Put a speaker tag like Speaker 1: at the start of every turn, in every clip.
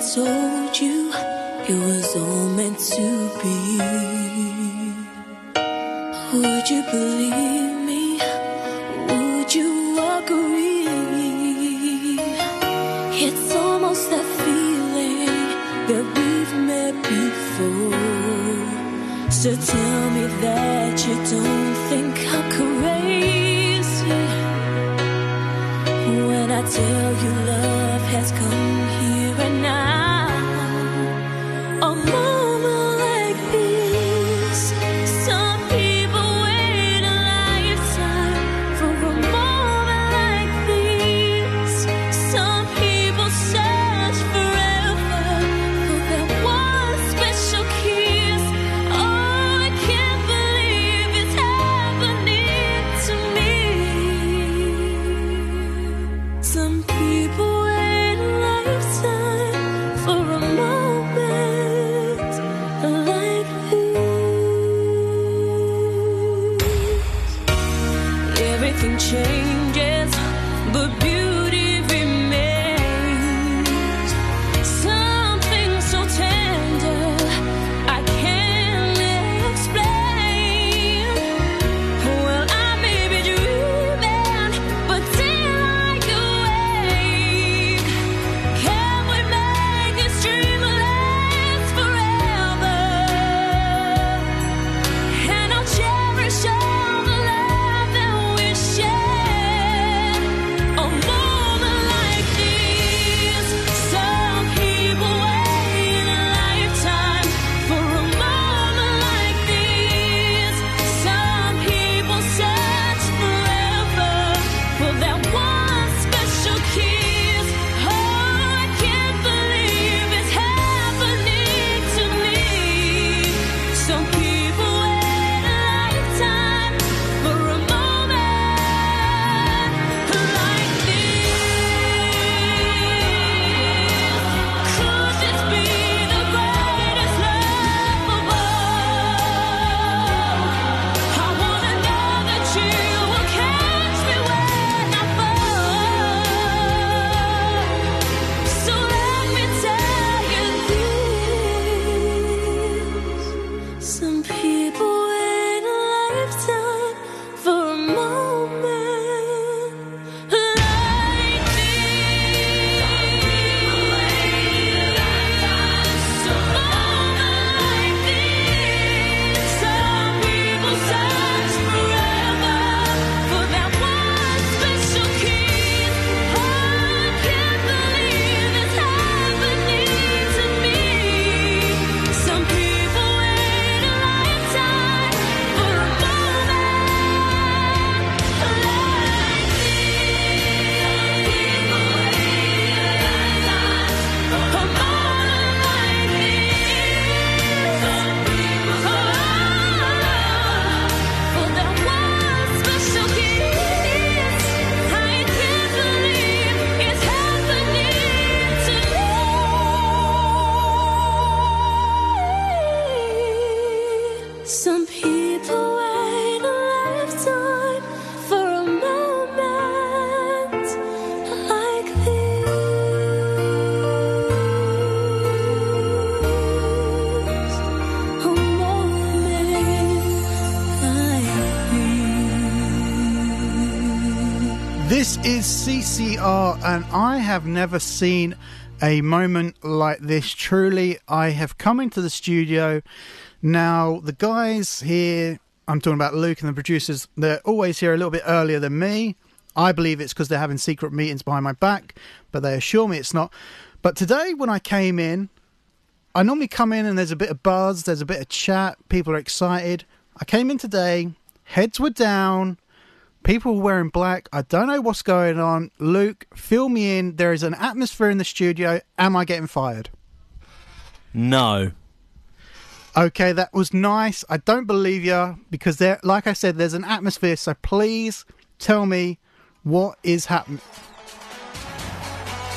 Speaker 1: told you it was all meant to be. Would you believe me? Would you agree? It's almost that feeling that we've met before. So tell me that you don't think I'm crazy when I tell you love has come
Speaker 2: CCR, and I have never seen a moment like this. Truly, I have come into the studio. Now, the guys here, I'm talking about Luke and the producers, they're always here a little bit earlier than me. I believe it's because they're having secret meetings behind my back, but they assure me it's not. But today, when I came in, I normally come in and there's a bit of buzz, there's a bit of chat, people are excited. I came in today, heads were down, people were wearing black. I don't know what's going on. Luke, fill me in. There is an atmosphere in the studio. Am I getting fired?
Speaker 3: No.
Speaker 2: Okay, that was nice. I don't believe you because there, like I said, there's an atmosphere. So please tell me what is happening.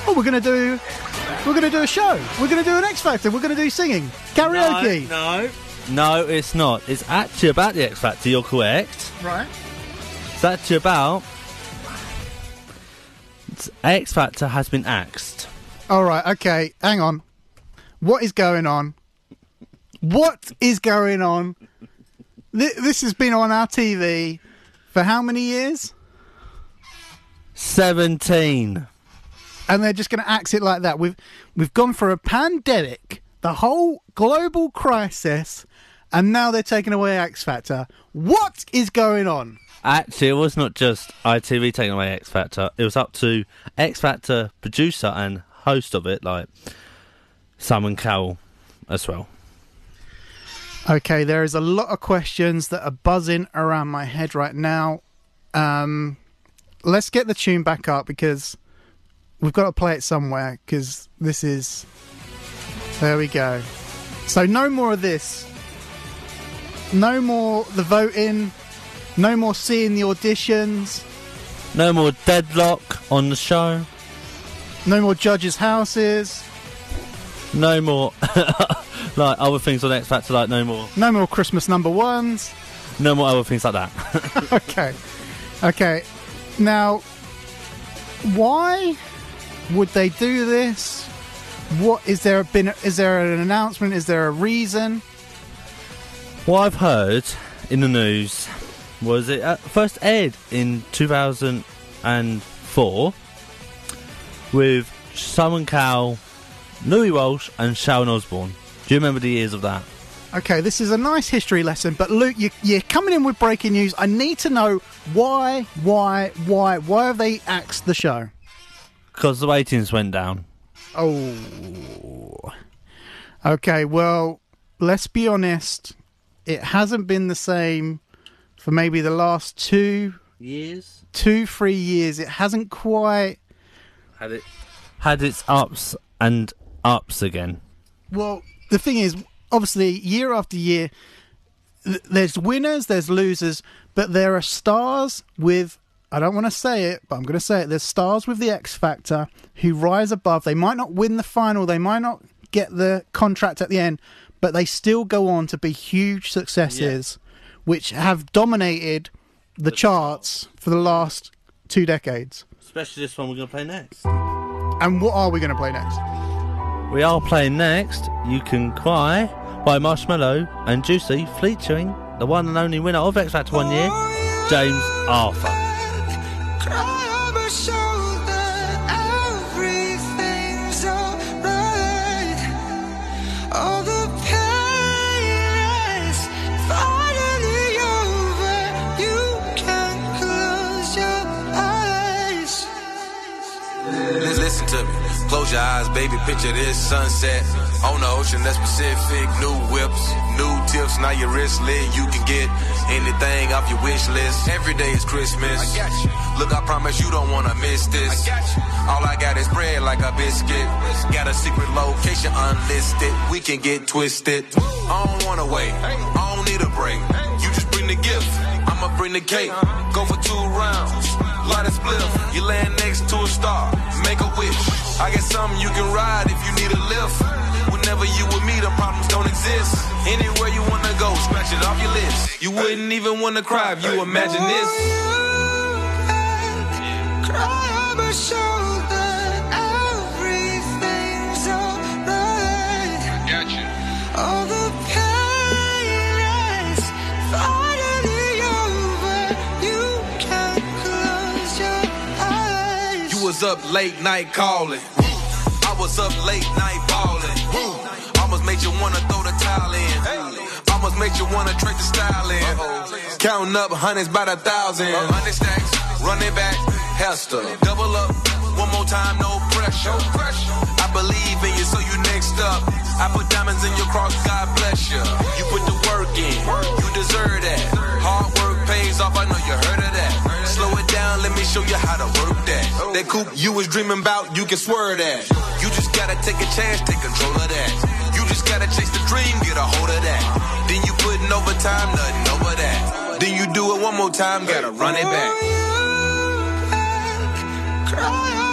Speaker 2: Oh, we're gonna do, we're gonna do a show. We're gonna do an X Factor. We're gonna do singing, karaoke.
Speaker 3: No, no, it's not. It's actually about the X Factor. You're correct.
Speaker 2: Right.
Speaker 3: Actually about X Factor has been axed.
Speaker 2: All right. Okay. Hang on. What is going on? What is going on? Th- This has been on our TV for how many years?
Speaker 3: 17.
Speaker 2: and they're just going to axe it like that. We've we've gone for a pandemic, the whole global crisis, and now they're taking away X Factor. What is going on?
Speaker 3: Actually, it was not just ITV taking away X Factor. It was up to X Factor producer and host of it, like Simon Cowell, as well.
Speaker 2: Okay, there is a lot of questions that are buzzing around my head right now. Um, let's get the tune back up because we've got to play it somewhere because this is. There we go. So, no more of this. No more the voting. No more seeing the auditions.
Speaker 3: No more deadlock on the show.
Speaker 2: No more judges' houses.
Speaker 3: No more like other things on X Factor. Like no more,
Speaker 2: No more Christmas number ones.
Speaker 3: no more other things like that.
Speaker 2: okay. Okay. Now, why would they do this? What is there been? Is there an announcement? Is there a reason?
Speaker 3: Well, I've heard in the news was it uh, first aired in 2004 with Simon Cowell, Louis Walsh, and Sharon Osbourne. Do you remember the years of that?
Speaker 2: Okay, this is a nice history lesson, but Luke, you, you're coming in with breaking news. I need to know why, why, why, why have they axed the show?
Speaker 3: Because the ratings went down.
Speaker 2: Oh. Okay, well, let's be honest. It hasn't been the same for maybe the last two,
Speaker 3: Years
Speaker 2: two, three years. It hasn't quite.
Speaker 3: had it had its ups and ups again.
Speaker 2: Well, the thing is, obviously, year after year, th- there's winners, there's losers, but there are stars with. I don't want to say it, but I'm going to say it. There's stars with the X Factor who rise above. They might not win the final, they might not get the contract at the end, but they still go on to be huge successes, which have dominated the charts for the last two decades.
Speaker 3: Especially this one we're going to play next.
Speaker 2: And what are we going to play next?
Speaker 3: We are playing next You Can Cry by Marshmello and Juicy featuring the one and only winner of X Factor one year, James Arthur.
Speaker 4: Close your eyes,
Speaker 5: baby. Picture this sunset on the ocean that's Pacific. New whips, new tips. Now your wrist lit. You can get anything off your wish list. Every day is Christmas. I got you. Look, I promise you don't wanna miss this. I got you. All I got is bread like a biscuit. Got a secret location unlisted. We can get twisted. I don't wanna wait. I don't need a break. You just bring the gift. I'ma bring the cake. Uh-huh. Go for two rounds. A spliff. You land next to a star. Make a wish. I got something you can ride if you need a lift. Whenever you with me, the problems don't exist. Anywhere you wanna go, scratch it off your list. You wouldn't even wanna cry if you imagine this.
Speaker 4: Cry but show
Speaker 5: was up late night calling. I was up late night balling. Almost made you wanna throw the towel in. Almost made you wanna trade the style in. Counting up hundreds by the thousand. Hundred stacks, running back, Hester. Double up, time, no pressure. I believe in you, so you next up. I put diamonds in your cross, God bless you. You put the work in, you deserve that. Hard work pays off, I know you heard of that. Slow it down, let me show you how to work that. That coupe you was dreaming about, you can swerve that. You just gotta take a chance, take control of that. You just gotta chase the dream, get a hold of that. Then you putting overtime, nothing over that. Then you do it one more time, gotta run it back.
Speaker 4: Cry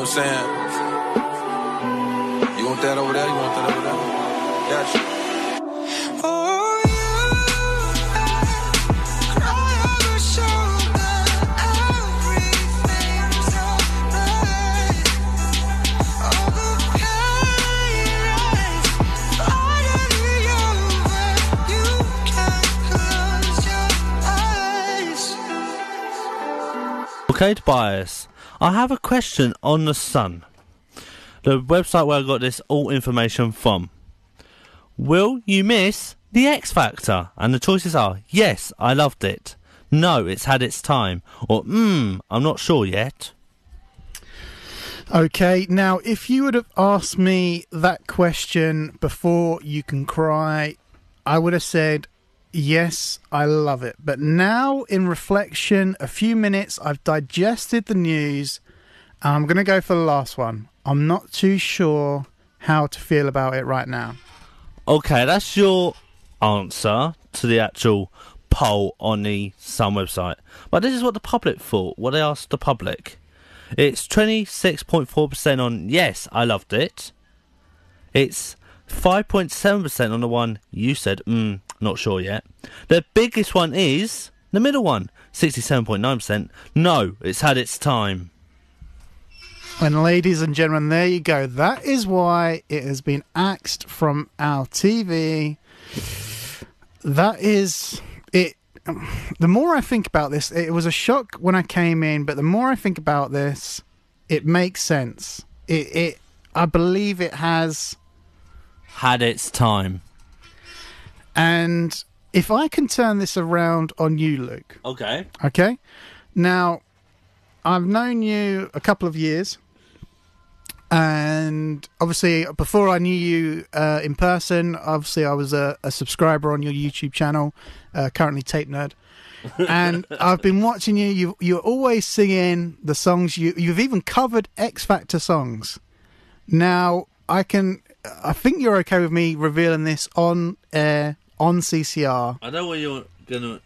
Speaker 4: You
Speaker 5: know what I'm saying? You want that over there? You want that over there?
Speaker 4: Oh, you cry
Speaker 3: I have a question on the Sun, the website where I got this all information from. Will you miss the X Factor? And the choices are yes, I loved it. No, it's had its time. Or hmm, I'm not sure yet.
Speaker 2: Okay, now if you would have asked me that question before you can cry, I would have said, yes, I love it. But now, in reflection, a few minutes, I've digested the news, and I'm going to go for the last one. I'm not too sure how to feel about it right now.
Speaker 3: Okay, that's your answer to the actual poll on the Sun website. But this is what the public thought, what they asked the public. It's 26.4% on yes, I loved it. It's 5.7% on the one you said, mm, not sure yet. The biggest one is the middle one, 67.9%. No, it's had its time.
Speaker 2: And ladies and gentlemen, there you go. That is why it has been axed from our TV. That is it. The more I think about this, it was a shock when I came in, but the more I think about this, it makes sense. It, it I believe it has,
Speaker 3: Had its time.
Speaker 2: And if I can turn this around on you, Luke.
Speaker 3: Okay.
Speaker 2: Okay. Now, I've known you a couple of years. And obviously, before I knew you uh, in person, obviously, I was a, a subscriber on your YouTube channel, uh, currently Tape Nerd. and I've been watching you. you. You're always singing the songs. You, you've even covered X Factor songs. Now, I can. I think you're okay with me revealing this on air on CCR.
Speaker 3: I know what you're going to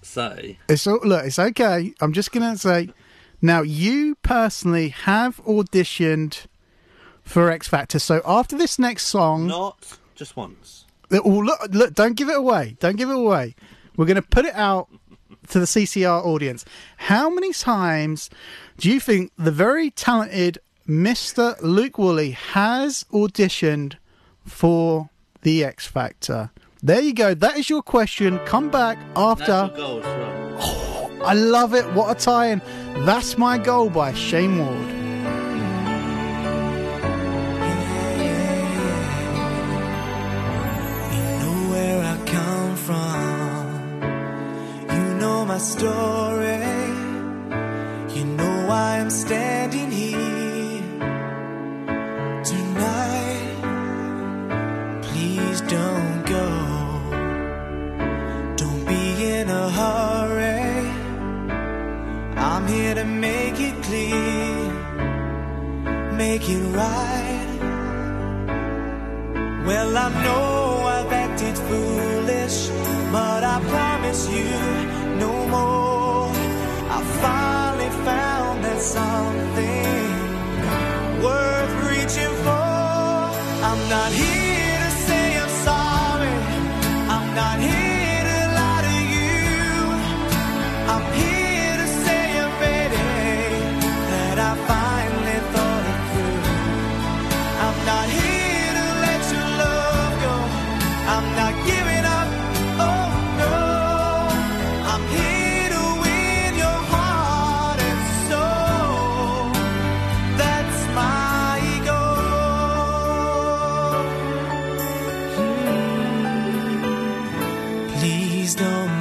Speaker 3: say.
Speaker 2: It's all, look, it's okay. I'm just gonna say, now you personally have auditioned for X Factor. So after this next song,
Speaker 3: Not just once.
Speaker 2: oh, look, look, don't give it away. Don't give it away. We're gonna put it out to the CCR audience. How many times do you think the very talented Mr. Luke Woolley has auditioned for the X Factor? There you go. That is your question. Come back after.
Speaker 3: goals, right.
Speaker 2: Oh, I love it. What a tie-in. That's My Goal by Shane Ward.
Speaker 4: You know where I come from. You know my story. You know why I'm standing here here to make it clear, make it right. Well, I know I've acted foolish, but I promise you no more. I finally found that something worth reaching for. I'm not here to say I'm sorry. I'm not here Please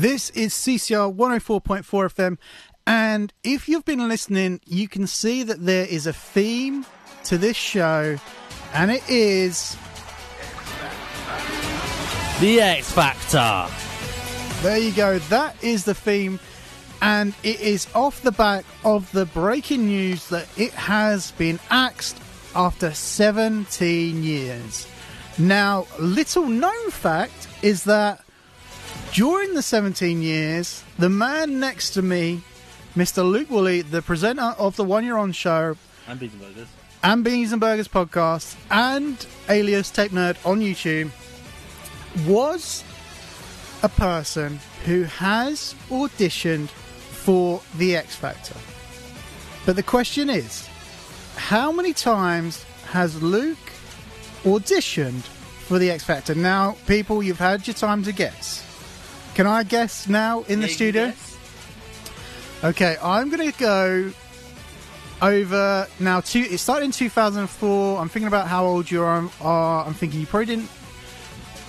Speaker 2: This is CCR 104.4 FM, and if you've been listening, you can see that there is a theme to this show, and it is
Speaker 3: The X Factor.
Speaker 2: there you go, that is the theme, and it is off the back of the breaking news that it has been axed after 17 years. Now, little known fact is that during the 17 years, the man next to me, Mr. Luke Woolley, the presenter of the One Year On show
Speaker 3: And Beans and Burgers.
Speaker 2: and Beans and Burgers podcast and alias Tape Nerd on YouTube, was a person who has auditioned for The X Factor. But the question is, how many times has Luke auditioned for The X Factor? Now, people, you've had your time to guess. Can I guess now in the studio? Okay, I'm going to go over now. Two, it started in 2004. I'm thinking about how old you are. are I'm thinking you probably didn't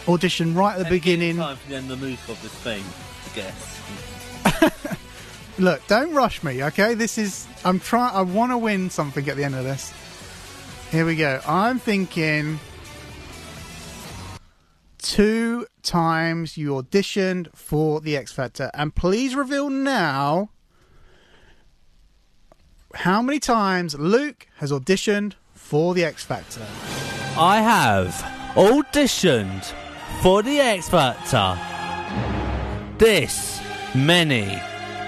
Speaker 2: audition right at the beginning.
Speaker 3: Time for the end of the music of this thing to guess.
Speaker 2: Look, don't rush me, okay? This is I'm trying. I want to win something at the end of this. Here we go. I'm thinking two times you auditioned for the X Factor, and please reveal now how many times Luke has auditioned for the X Factor.
Speaker 3: I have auditioned for the X Factor this many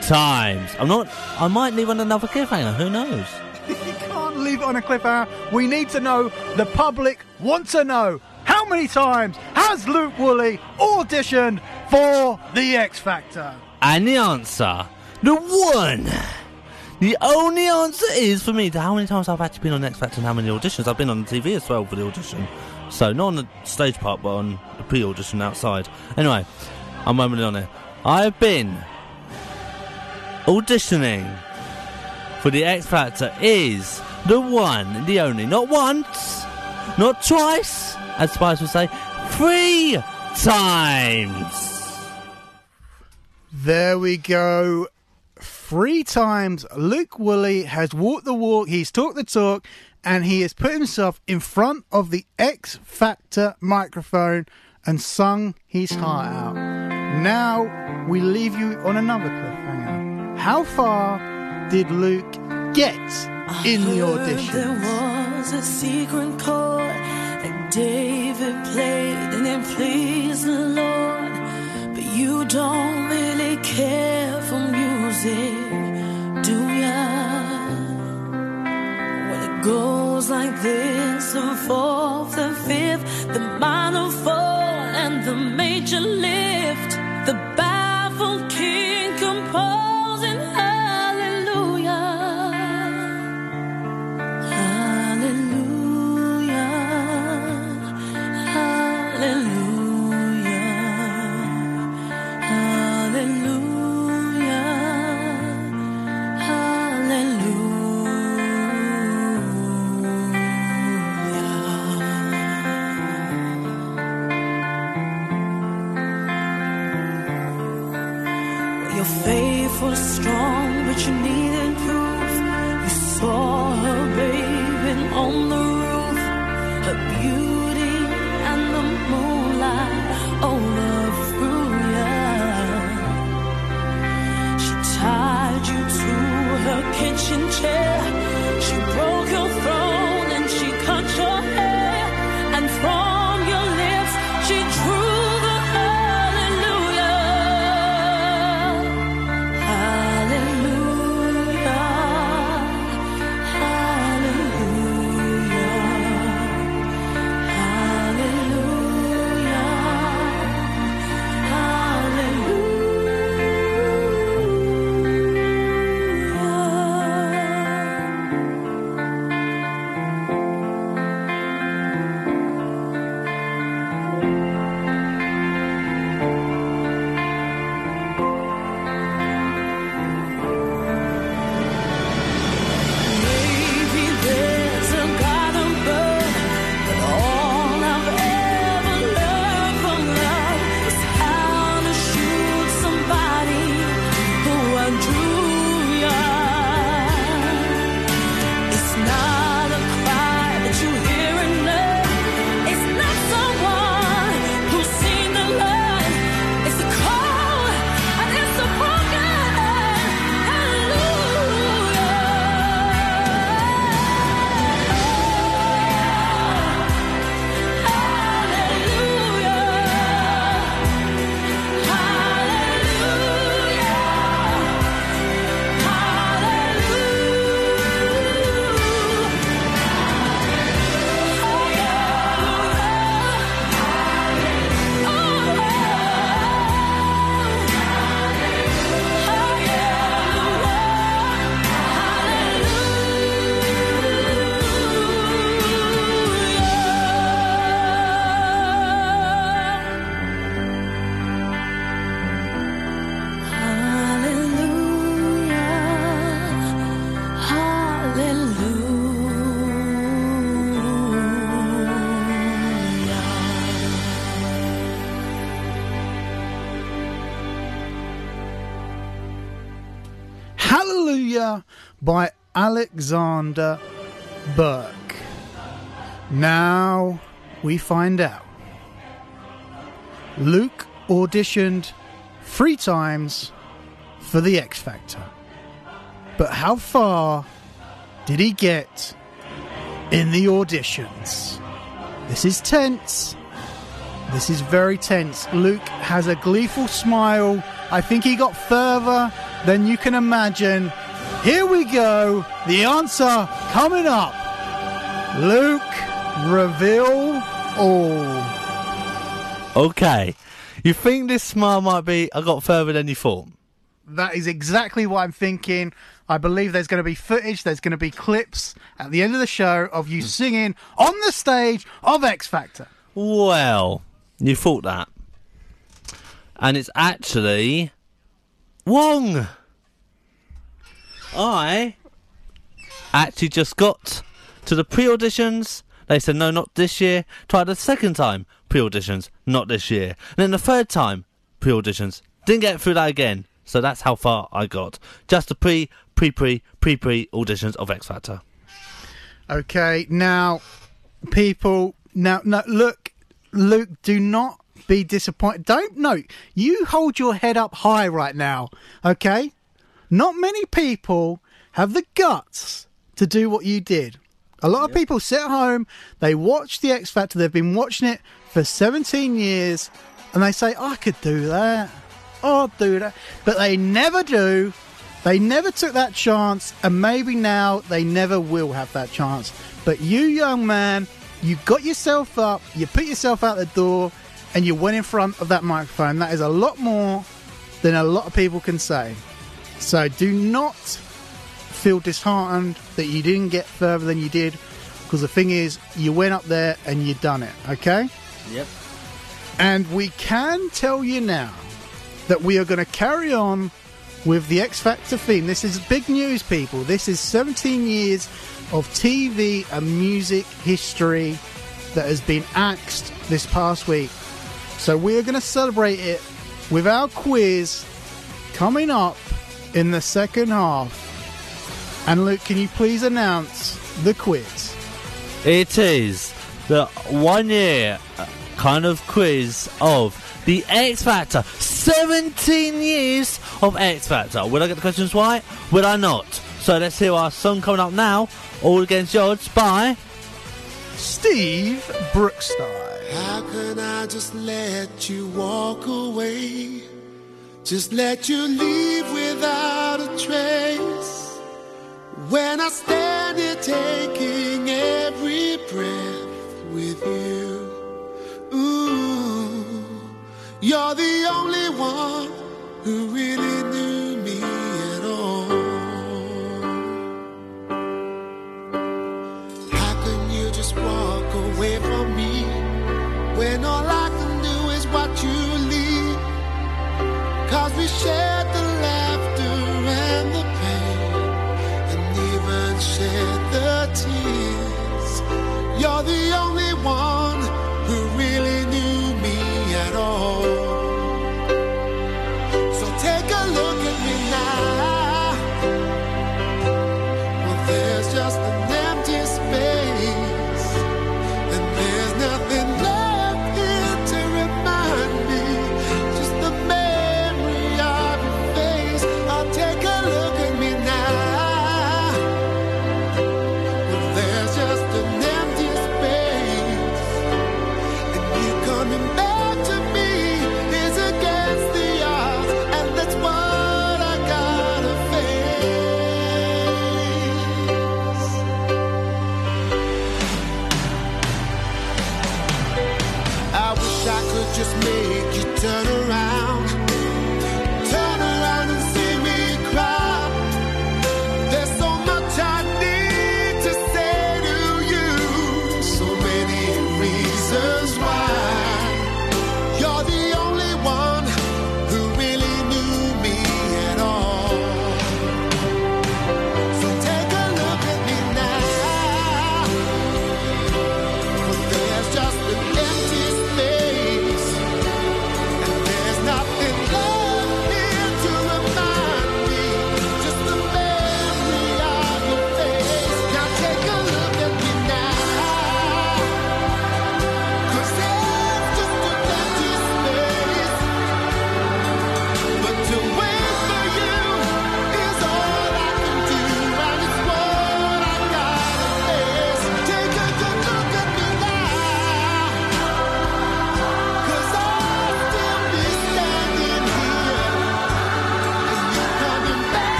Speaker 3: times. I'm not. I might leave on another cliffhanger. Who knows?
Speaker 2: You can't leave it on a cliffhanger. We need to know. The public want to know. How many times has Luke Woolley auditioned for the X Factor?
Speaker 3: And the answer, the one, the only answer is for me to how many times I've actually been on X Factor and how many auditions. I've been on the TV as well for the audition. So not on the stage part, but on the pre-audition outside. Anyway, I'm momentarily on it. I've been auditioning for the X Factor is the one, the only, not once, not twice, as Spice would say, three times.
Speaker 2: There we go. Three times Luke Woolley has walked the walk, he's talked the talk, and he has put himself in front of the X Factor microphone and sung his heart out. Now we leave you on another cliffhanger. How far did Luke get in the audition?
Speaker 1: There was a secret chord that David played and it pleased the Lord. But you don't really care for music, do ya? When it goes like this, the fourth, the fifth, the minor fall, and the major lift, the
Speaker 2: by Alexandra Burke. Now we find out. Luke auditioned three times for the X Factor. But how far did he get in the auditions? This is tense. This is very tense. Luke has a gleeful smile. I think he got further than you can imagine. Here we go. The answer coming up. Luke, reveal all.
Speaker 3: Okay. You think this smile might be I got further than you thought?
Speaker 2: That is exactly what I'm thinking. I believe there's going to be footage, there's going to be clips at the end of the show of you hmm. singing on the stage of X Factor.
Speaker 3: Well, you thought that. And it's actually Wong. I actually just got to the pre auditions. They said, no, not this year. Tried the second time, pre auditions, not this year. And then the third time, pre auditions. Didn't get through that again. So that's how far I got. Just the pre, pre, pre, pre, pre auditions of X Factor.
Speaker 2: Okay, now, people, now, no, look, Luke, do not be disappointed. Don't, no, you hold your head up high right now, okay? Not many people have the guts to do what you did. A lot of people sit at home, they watch the X Factor, they've been watching it for 17 years, and they say, I could do that. Oh, I'll do that. But they never do. They never took that chance, and maybe now they never will have that chance. But you, young man, you got yourself up, you put yourself out the door, and you went in front of that microphone. That is a lot more than a lot of people can say. So do not feel disheartened that you didn't get further than you did, because the thing is, you went up there and you done it, okay?
Speaker 3: Yep.
Speaker 2: And we can tell you now that we are going to carry on with the X Factor theme. This is big news, people. This is 17 years of TV and music history that has been axed this past week. So we are going to celebrate it with our quiz coming up in the second half. And Luke, can you please announce the quiz?
Speaker 3: It is the one year uh, kind of quiz of the X Factor. 17 years of X Factor. Will I get the questions right? Will I not? So let's hear our song coming up now. All Against the Odds by
Speaker 2: Steve Brookstein.
Speaker 6: How can I just let you walk away? Just let you leave without a trace. When I stand here taking every breath with you. Ooh, you're the only one who really knew Cause we shared the laughter and the pain And even shed the tears.
Speaker 2: You're the only one. just make you turn around.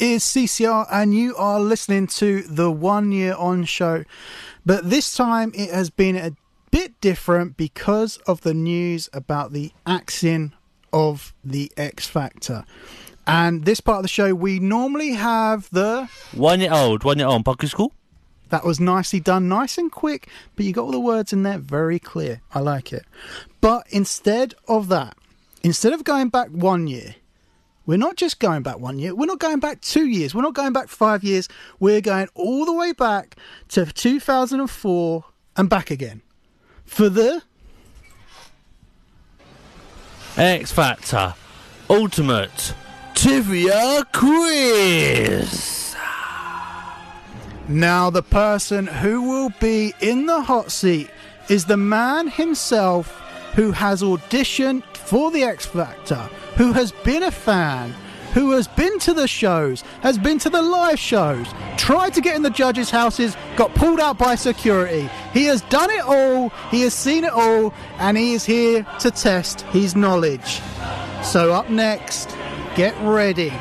Speaker 2: Is CCR, and you are listening to the One Year On show. But this time it has been a bit different because of the news about the axing of the X Factor. And this part of the show, we normally have the.
Speaker 3: One year old, one year old, public school.
Speaker 2: That was nicely done, nice and quick, but you got all the words in there very clear. I like it. But instead of that, instead of going back one year, we're not just going back one year, we're not going back two years, we're not going back five years, we're going all the way back to 2004 and back again. For the.
Speaker 3: X Factor Ultimate Trivia Quiz.
Speaker 2: Now, the person who will be in the hot seat is the man himself who has auditioned for the X Factor, who has been a fan, who has been to the shows, has been to the live shows, tried to get in the judges' houses, got pulled out by security. He has done it all, he has seen it all, and he is here to test his knowledge. So, up next, get ready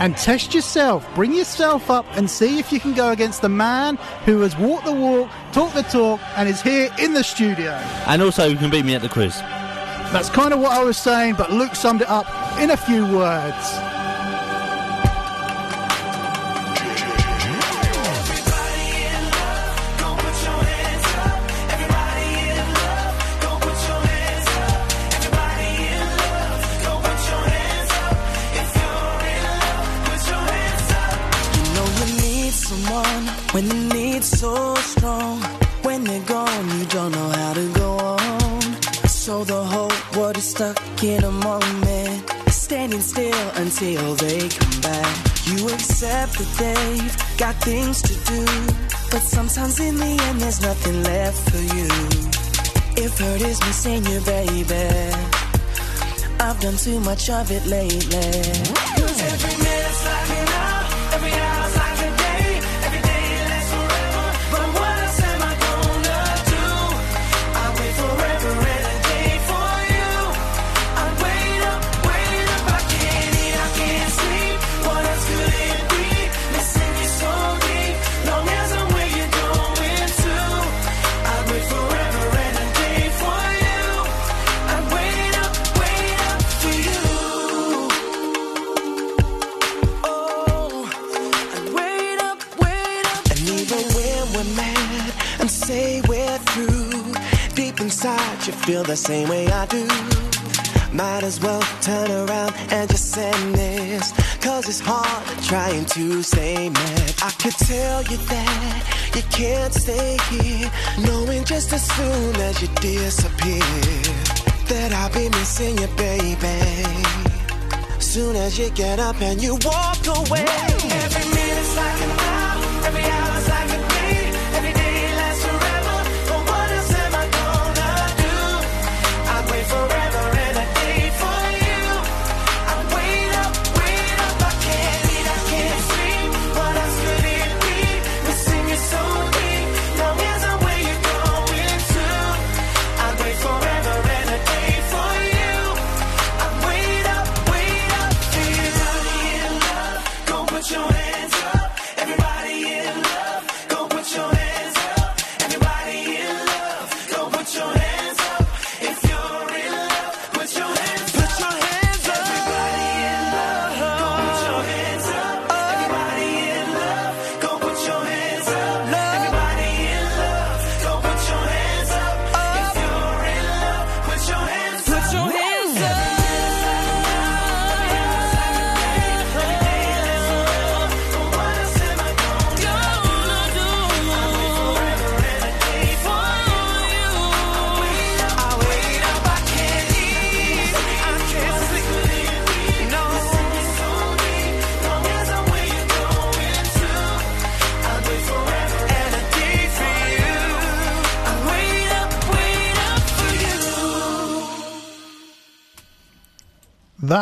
Speaker 2: and test yourself. Bring yourself up and see if you can go against the man who has walked the walk, talked the talk, and is here in the studio.
Speaker 3: And also, you can beat me at the quiz.
Speaker 2: That's kind of what I was saying, but Luke summed it up in a few words.
Speaker 4: When the need's so strong. When they're gone, you don't know how to go on. So the whole world is stuck in a moment, standing still until they come back. You accept that they've got things to do, but sometimes in the end, there's nothing left for you. If hurt is missing you, baby. I've done too much of it lately. Cause every minute's like an hour, every hour's like feel the same way I do. Might as well turn around and just send this. Cause it's hard trying to stay mad. I could tell you that you can't stay here. Knowing just as soon as you disappear that I'll be missing you, baby. Soon as you get up and you walk away. Every minute's like an hour, every hour's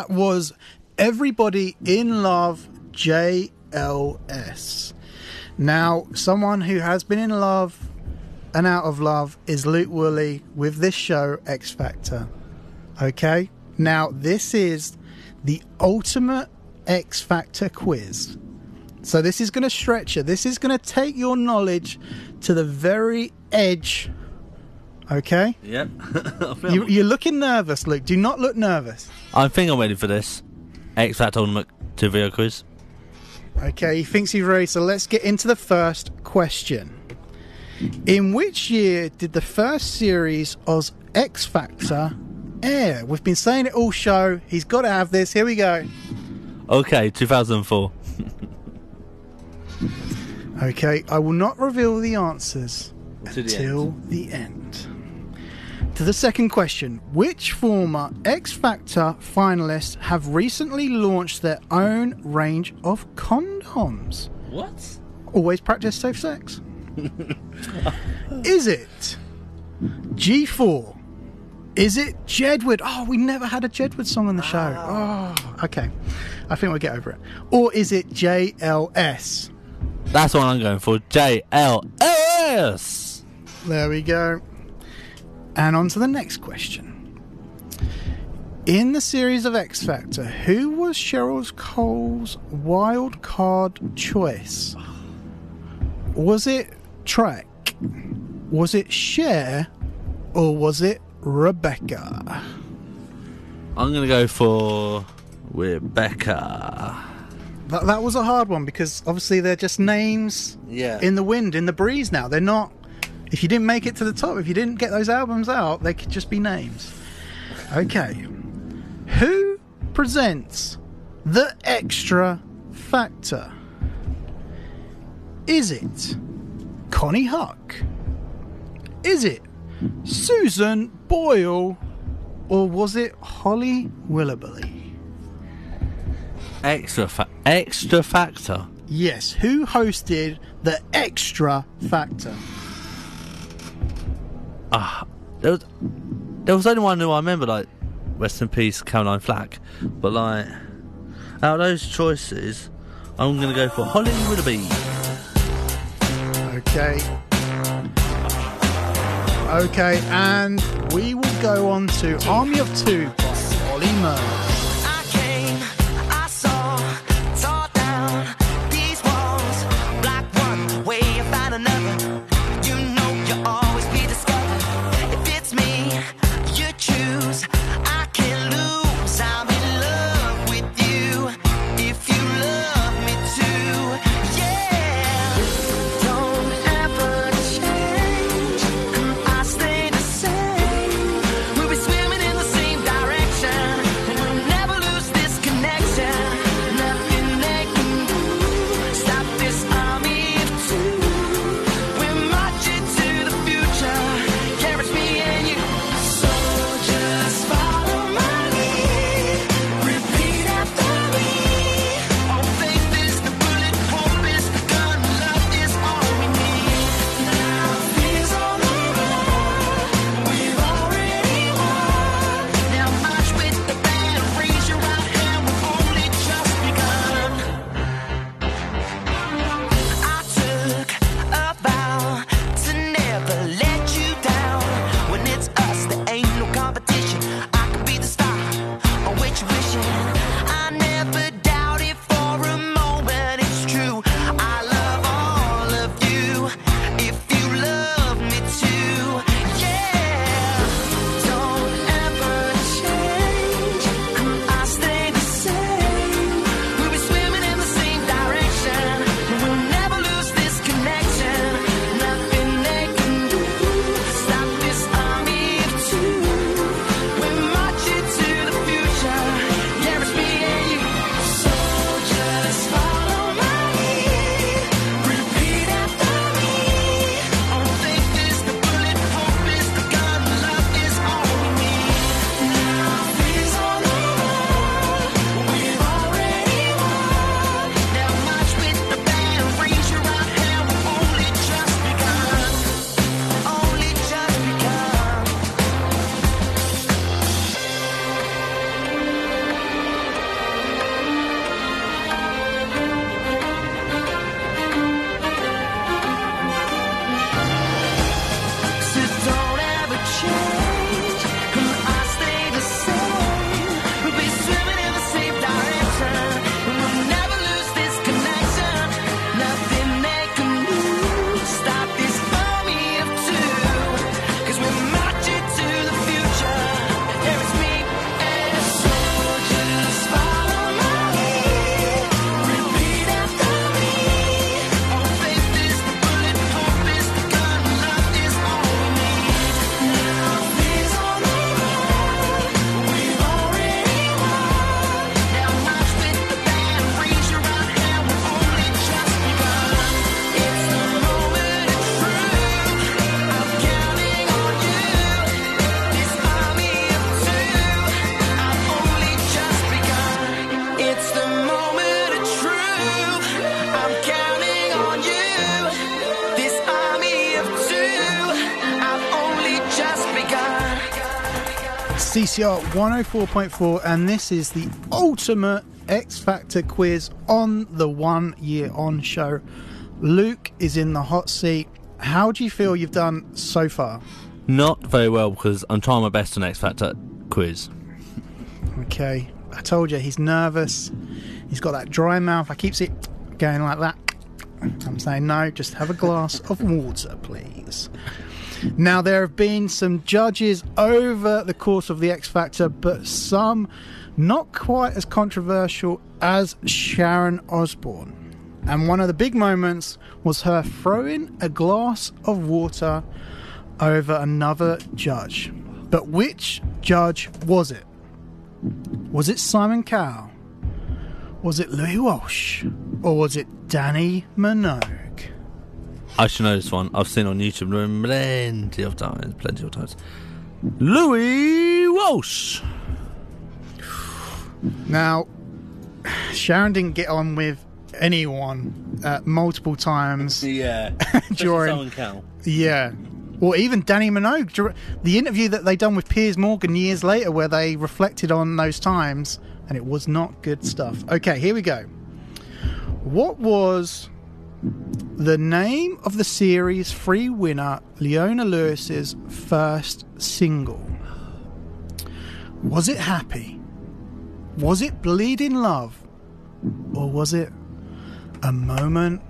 Speaker 2: That was Everybody in Love JLS. Now, someone who has been in love and out of love is Luke Woolley with this show, X Factor. Okay? Now, this is the ultimate X Factor quiz. So this is going to stretch you. This is going to take your knowledge to the very edge. Okay?
Speaker 3: Yep.
Speaker 2: You, you're looking nervous, Luke. Do not look nervous.
Speaker 3: I think I'm ready for this. X Factor Ultimate 2 video quiz.
Speaker 2: Okay, he thinks he's ready. So let's get into the first question. In which year did the first series of X Factor air? We've been saying it all show. He's got to have this. Here we go.
Speaker 3: Okay, 2004.
Speaker 2: Okay, I will not reveal the answers
Speaker 3: To the
Speaker 2: until the end. To the second question, which former X Factor finalists have recently launched their own range of condoms?
Speaker 3: What?
Speaker 2: Always practice safe sex. Is it G4? Is it Jedward? Oh, we never had a Jedward song on the show. Oh, okay. I think we'll get over it. Or is it JLS?
Speaker 3: That's what I'm going for. JLS.
Speaker 2: There we go. And on to the next question. In the series of X Factor, who was Cheryl Cole's wild card choice? Was it Track? Was it Cher? Or was it Rebecca?
Speaker 3: I'm going to go for Rebecca.
Speaker 2: That, that was a hard one because obviously they're just names
Speaker 3: Yeah.
Speaker 2: in the wind, in the breeze now. They're not. If you didn't make it to the top, if you didn't get those albums out, they could just be names. Okay. Who presents the extra factor? Is it Konnie Huq? Is it Susan Boyle? Or was it Holly Willoughby?
Speaker 3: Extra fa- extra factor.
Speaker 2: Yes, who hosted the extra factor?
Speaker 3: Ah, there was there was only one who I remember, like rest in peace, Caroline Flack. But like out of those choices, I'm gonna go for Holly Willoughby.
Speaker 2: Okay. Okay, and we will go on to Army of Two by Olly Murs. CCR 104.4, and this is the ultimate X Factor quiz on the one year on show. Luke is in the hot seat. How do you feel you've done so far?
Speaker 3: Not very well because I'm trying my best on X Factor quiz.
Speaker 2: Okay, I told you he's nervous. He's got that dry mouth. I keeps it going like that. I'm saying no, just have a glass of water, please. Now, there have been some judges over the course of the X Factor, but some not quite as controversial as Sharon Osbourne. And one of the big moments was her throwing a glass of water over another judge. But which judge was it? Was it Simon Cowell? Was it Louis Walsh? Or was it Dannii Minogue?
Speaker 3: I should know this one. I've seen on YouTube plenty of times. Plenty of times. Louis Walsh.
Speaker 2: Now, Sharon didn't get on with anyone uh, multiple times.
Speaker 3: Yeah.
Speaker 2: During-
Speaker 3: Simon Cowell.
Speaker 2: Yeah. Or even Dannii Minogue. The interview that they done with Piers Morgan years later, where they reflected on those times, and it was not good stuff. Okay, here we go. What was the name of the series free winner, Leona Lewis's first single? Was it Happy? Was it Bleeding Love? Or was it a moment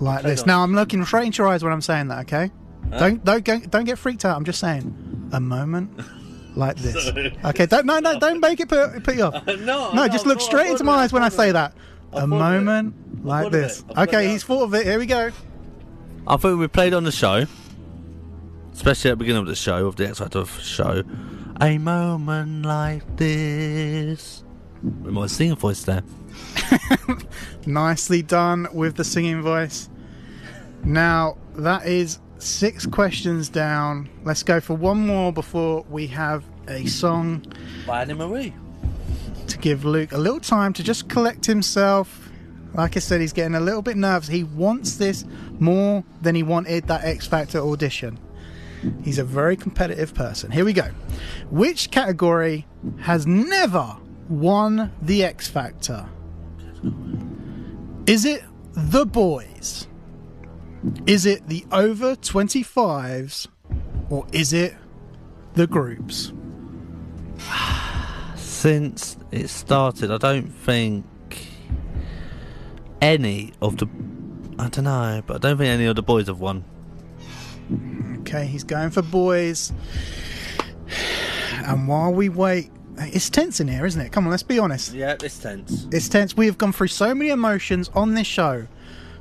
Speaker 2: like this?
Speaker 3: on.
Speaker 2: Now I'm looking straight into your eyes when I'm saying that, okay? Don't don't go, don't get freaked out. I'm just saying a moment like this. Okay, don't no no don't make it put, put you off.
Speaker 3: no,
Speaker 2: No, just look straight into my eyes when I say that. A
Speaker 3: thought of it.
Speaker 2: moment like this.
Speaker 3: it. I thought
Speaker 2: Okay, he's thought of it. Here we go.
Speaker 3: I thought we played on the show, especially at the beginning of the show, of the X Factor show. A moment like this. With my singing voice there.
Speaker 2: Nicely done with the singing voice. Now, that is six questions down. Let's go for one more before we have a song
Speaker 3: By Anne-Marie.
Speaker 2: To give Luke a little time to just collect himself. Like I said, he's getting a little bit nervous. He wants this more than he wanted that X Factor audition. He's a very competitive person. Here we go. Which category has never won the X Factor? Is it the boys? Is it the over 25s? Or is it the groups?
Speaker 3: Since it started, I don't think any of the. I don't know, but I don't think any of the boys have won.
Speaker 2: Okay, he's going for boys. And while we wait, it's tense in here, isn't it? Come on, let's be honest.
Speaker 3: Yeah, it's tense.
Speaker 2: It's tense. We have gone through so many emotions on this show,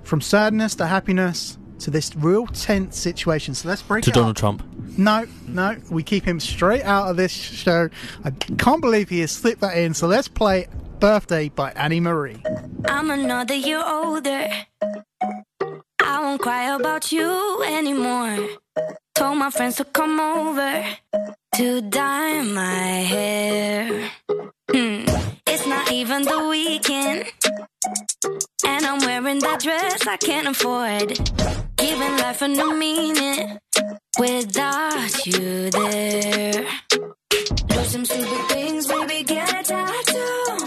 Speaker 2: from sadness to happiness to this real tense situation. So let's break
Speaker 3: To
Speaker 2: it
Speaker 3: Donald
Speaker 2: up.
Speaker 3: Trump.
Speaker 2: No, no, we keep him straight out of this show. I can't believe he has slipped that in. So let's play "Birthday" by Anne-Marie.
Speaker 1: I'm another year older. I won't cry about you anymore. Told my friends to come over to dye my hair. Hmm. It's not even the weekend. And I'm wearing that dress I can't afford. Giving life a new meaning without you there. Do some stupid things, baby, get a tattoo.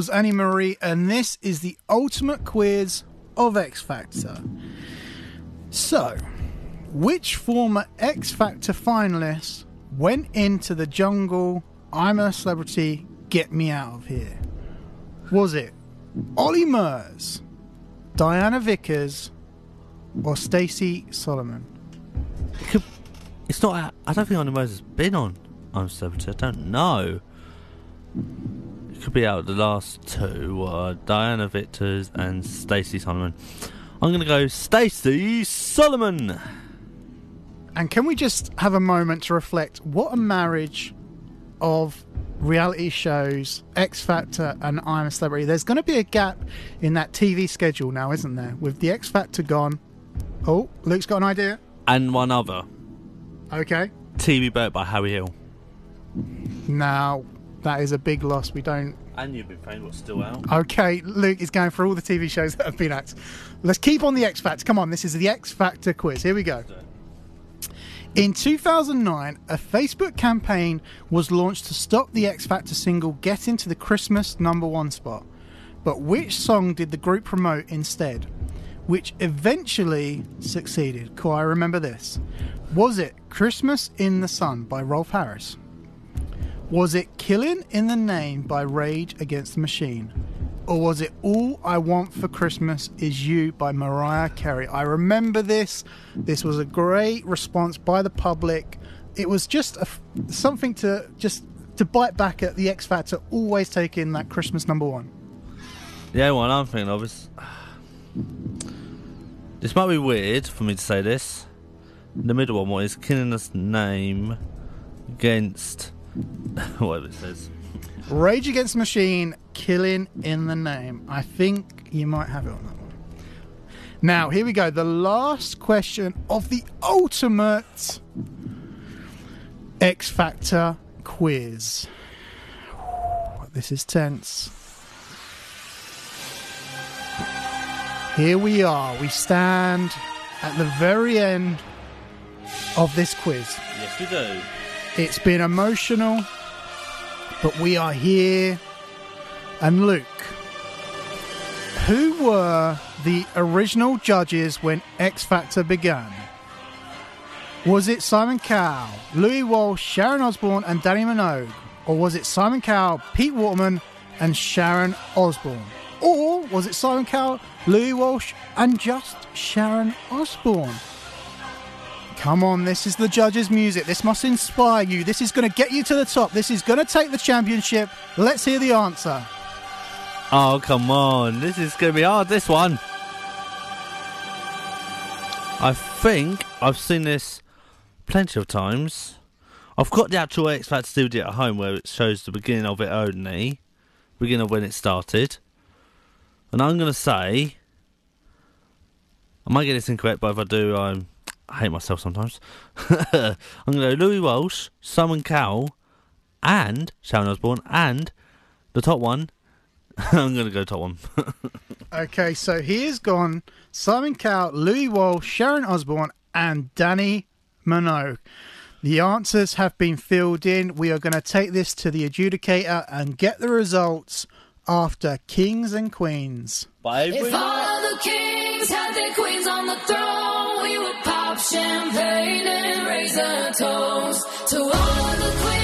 Speaker 2: Was Anne-Marie, and this is the ultimate quiz of X Factor. So, which former X Factor finalist went into the jungle? I'm a celebrity, get me out of here. Was it Olly Murs, Diana Vickers, or Stacey Solomon?
Speaker 3: It's not. I don't think Anna Moses has been on I'm a Celebrity. I don't know. Could be out the last two. Uh, Diana Vickers and Stacey Solomon. I'm going to go Stacey Solomon.
Speaker 2: And can we just have a moment to reflect what a marriage of reality shows, X Factor, and I'm a Celebrity? There's going to be a gap in that TV schedule now, isn't there? With the X Factor gone. Oh, Luke's got an idea.
Speaker 3: And one other.
Speaker 2: Okay.
Speaker 3: TV Burp by Harry Hill.
Speaker 2: Now, that is a big loss. We don't.
Speaker 3: And You've Been Framed, what's still out?
Speaker 2: Okay, Luke is going for all the TV shows that have been at. Let's keep on the X Factor. Come on, this is the X Factor quiz. Here we go. In 2009, a Facebook campaign was launched to stop the X Factor single getting to the Christmas number one spot. But which song did the group promote instead? Which eventually succeeded? Cool, I remember this. Was it Christmas in the Sun by Rolf Harris? Was it Killing in the Name by Rage Against the Machine? Or was it All I Want for Christmas Is You by Mariah Carey? I remember this. This was a great response by the public. It was just a, something to just to bite back at the X Factor, always taking that Christmas number one.
Speaker 3: The one I'm thinking of is. This might be weird for me to say this. The middle one what is killing us name against whatever it says.
Speaker 2: Rage Against the Machine, Killing in the Name. I think you might have it on that one. Now, here we go. The last question of the ultimate X Factor quiz. This is tense. Here we are. We stand at the very end of this quiz.
Speaker 3: Yes, we do.
Speaker 2: It's been emotional, but we are here. And Luke, who were the original judges when X Factor began? Was it Simon Cowell, Louis Walsh, Sharon Osbourne, and Dannii Minogue? Or was it Simon Cowell, Pete Waterman, and Sharon Osbourne? Or was it Simon Cowell, Louis Walsh, and just Sharon Osbourne? Come on, this is the judges' music. This must inspire you. This is going to get you to the top. This is going to take the championship. Let's hear the answer.
Speaker 3: Oh, come on. This is going to be hard, this one. I think I've seen this plenty of times. I've got the actual X Factor DVD at home where it shows the beginning of it only, beginning of when it started. And I'm going to say, I might get this incorrect, but if I do, I'm, I hate myself sometimes. I'm going to go Louis Walsh, Simon Cowell, and Sharon Osbourne, and the top one. I'm going to go top one.
Speaker 2: Okay, so here's gone Simon Cowell, Louis Walsh, Sharon Osbourne, and Dannii Minogue. The answers have been filled in. We are going to take this to the adjudicator and get the results after Kings and Queens.
Speaker 3: Bye.
Speaker 1: If all the kings had their queens on the throne, we would pop champagne and a toast to all the queens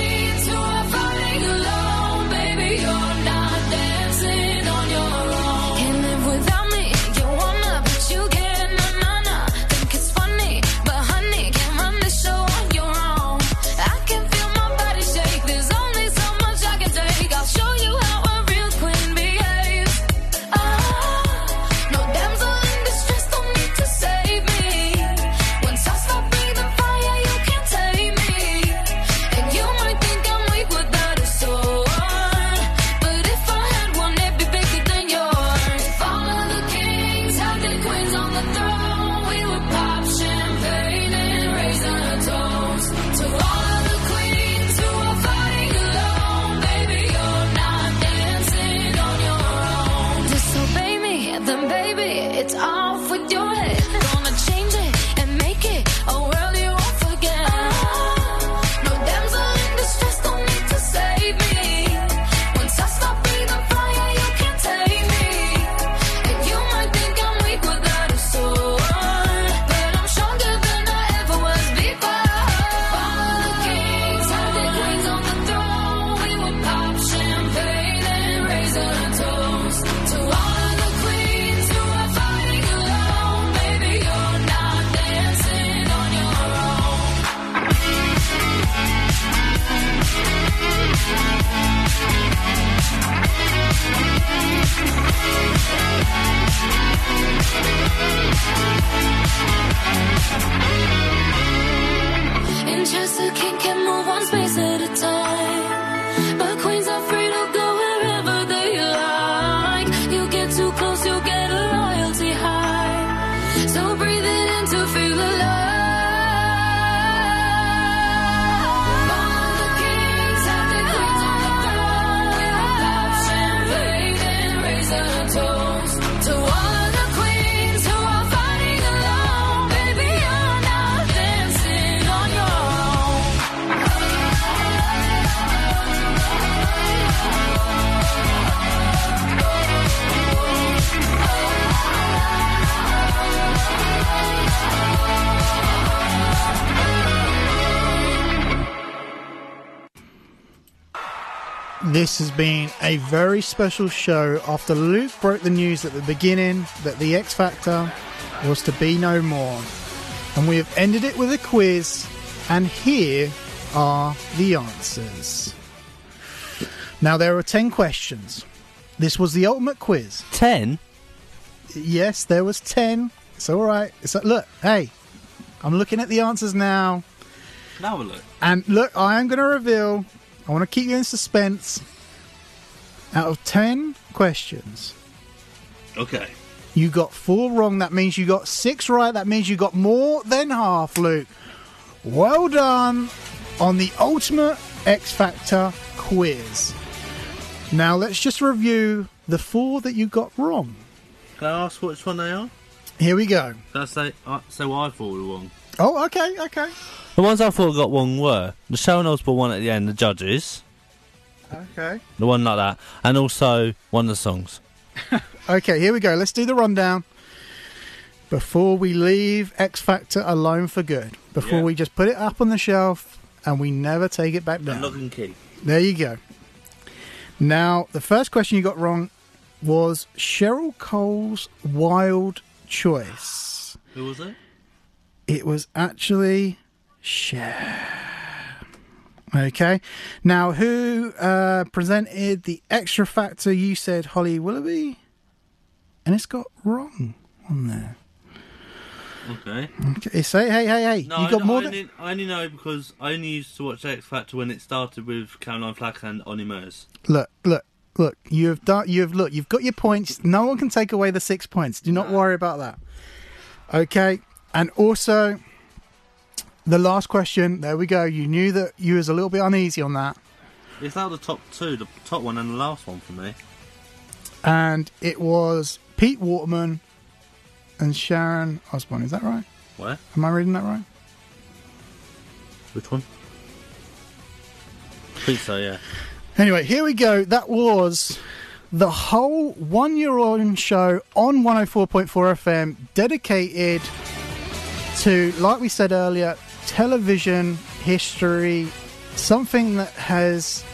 Speaker 2: This has been a very special show after Luke broke the news at the beginning that the X Factor was to be no more. And we have ended it with a quiz, and here are the answers. Now, there are 10 questions. This was the ultimate quiz.
Speaker 3: Ten.
Speaker 2: Yes, there was 10. It's all right. It's like, look, hey, I'm looking at the answers now.
Speaker 3: Now a look.
Speaker 2: And look, I am going to reveal, I want to keep you in suspense. Out of 10 questions,
Speaker 3: Okay.
Speaker 2: you got four wrong. That means you got six right. That means you got more than half, Luke. Well done on the Ultimate X Factor quiz. Now, let's just review the four that you got wrong.
Speaker 3: Can I ask which one they are?
Speaker 2: Here we go.
Speaker 3: Can I say, uh, say what I thought were wrong?
Speaker 2: Oh, okay, okay.
Speaker 3: The ones I thought got wrong were the Sharon Osbourne one at the end, the judges,
Speaker 2: Okay.
Speaker 3: the one like that, and also one of the songs.
Speaker 2: Okay, here we go. Let's do the rundown before we leave X Factor alone for good. Before
Speaker 3: Yeah.
Speaker 2: we just put it up on the shelf and we never take it back down.
Speaker 3: Lock and Key.
Speaker 2: There you go. Now, the first question you got wrong was Cheryl Cole's wild choice.
Speaker 3: Who was it?
Speaker 2: It was actually Cher. Okay. Now, who uh, presented the Extra Factor? You said Holly Willoughby, and it's got wrong on there.
Speaker 3: Okay.
Speaker 2: Okay, say hey, hey, hey.
Speaker 3: No,
Speaker 2: you got
Speaker 3: know-
Speaker 2: more
Speaker 3: I,
Speaker 2: than
Speaker 3: only, I only know because I only used to watch X Factor when it started with Caroline Flack and Olly Murs.
Speaker 2: look, look, look. You have done. You have look. You've got your points. No one can take away the six points. Do not worry about that. Okay, and also the last question. There we go. You knew that you was a little bit uneasy on that,
Speaker 3: It's out of the top two, the top one and the last one for me.
Speaker 2: and it was Pete Waterman and Sharon Osbourne. Is that right?
Speaker 3: Where?
Speaker 2: Am I reading that right?
Speaker 3: Which one? I think so, yeah.
Speaker 2: Anyway, here we go. That was the whole one year old show on 104.4 FM dedicated to, like we said earlier, television history, something that has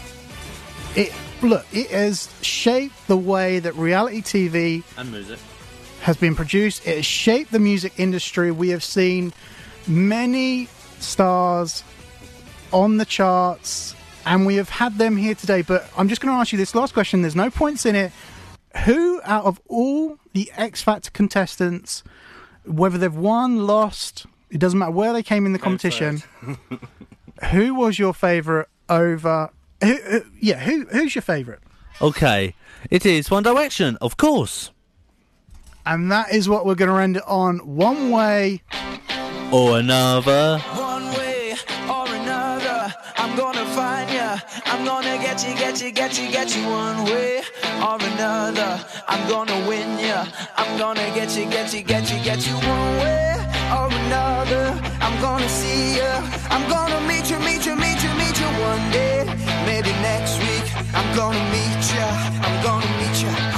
Speaker 2: it look, it has shaped the way that reality TV
Speaker 3: And music.
Speaker 2: has been produced. It has shaped the music industry. We have seen many stars on the charts, and we have had them here today. But I'm just going to ask you this last question. There's no points in it. Who out of all the X Factor contestants, whether they've won, lost, it doesn't matter where they came in the competition, who was your favourite over? Who, who, yeah, who who's your favourite?
Speaker 3: Okay. It is One Direction, of course.
Speaker 2: And that is what we're going to end it on. One way.
Speaker 3: Or another.
Speaker 4: One way or another, I'm gonna find ya. I'm gonna get you, get you, get you, get you one way or another. I'm gonna win ya. I'm gonna get you, get you, get you, get you one way or another. I'm gonna see ya. I'm gonna meet you, meet you, meet you, meet you one day. Maybe next week. I'm gonna meet ya. I'm gonna meet ya.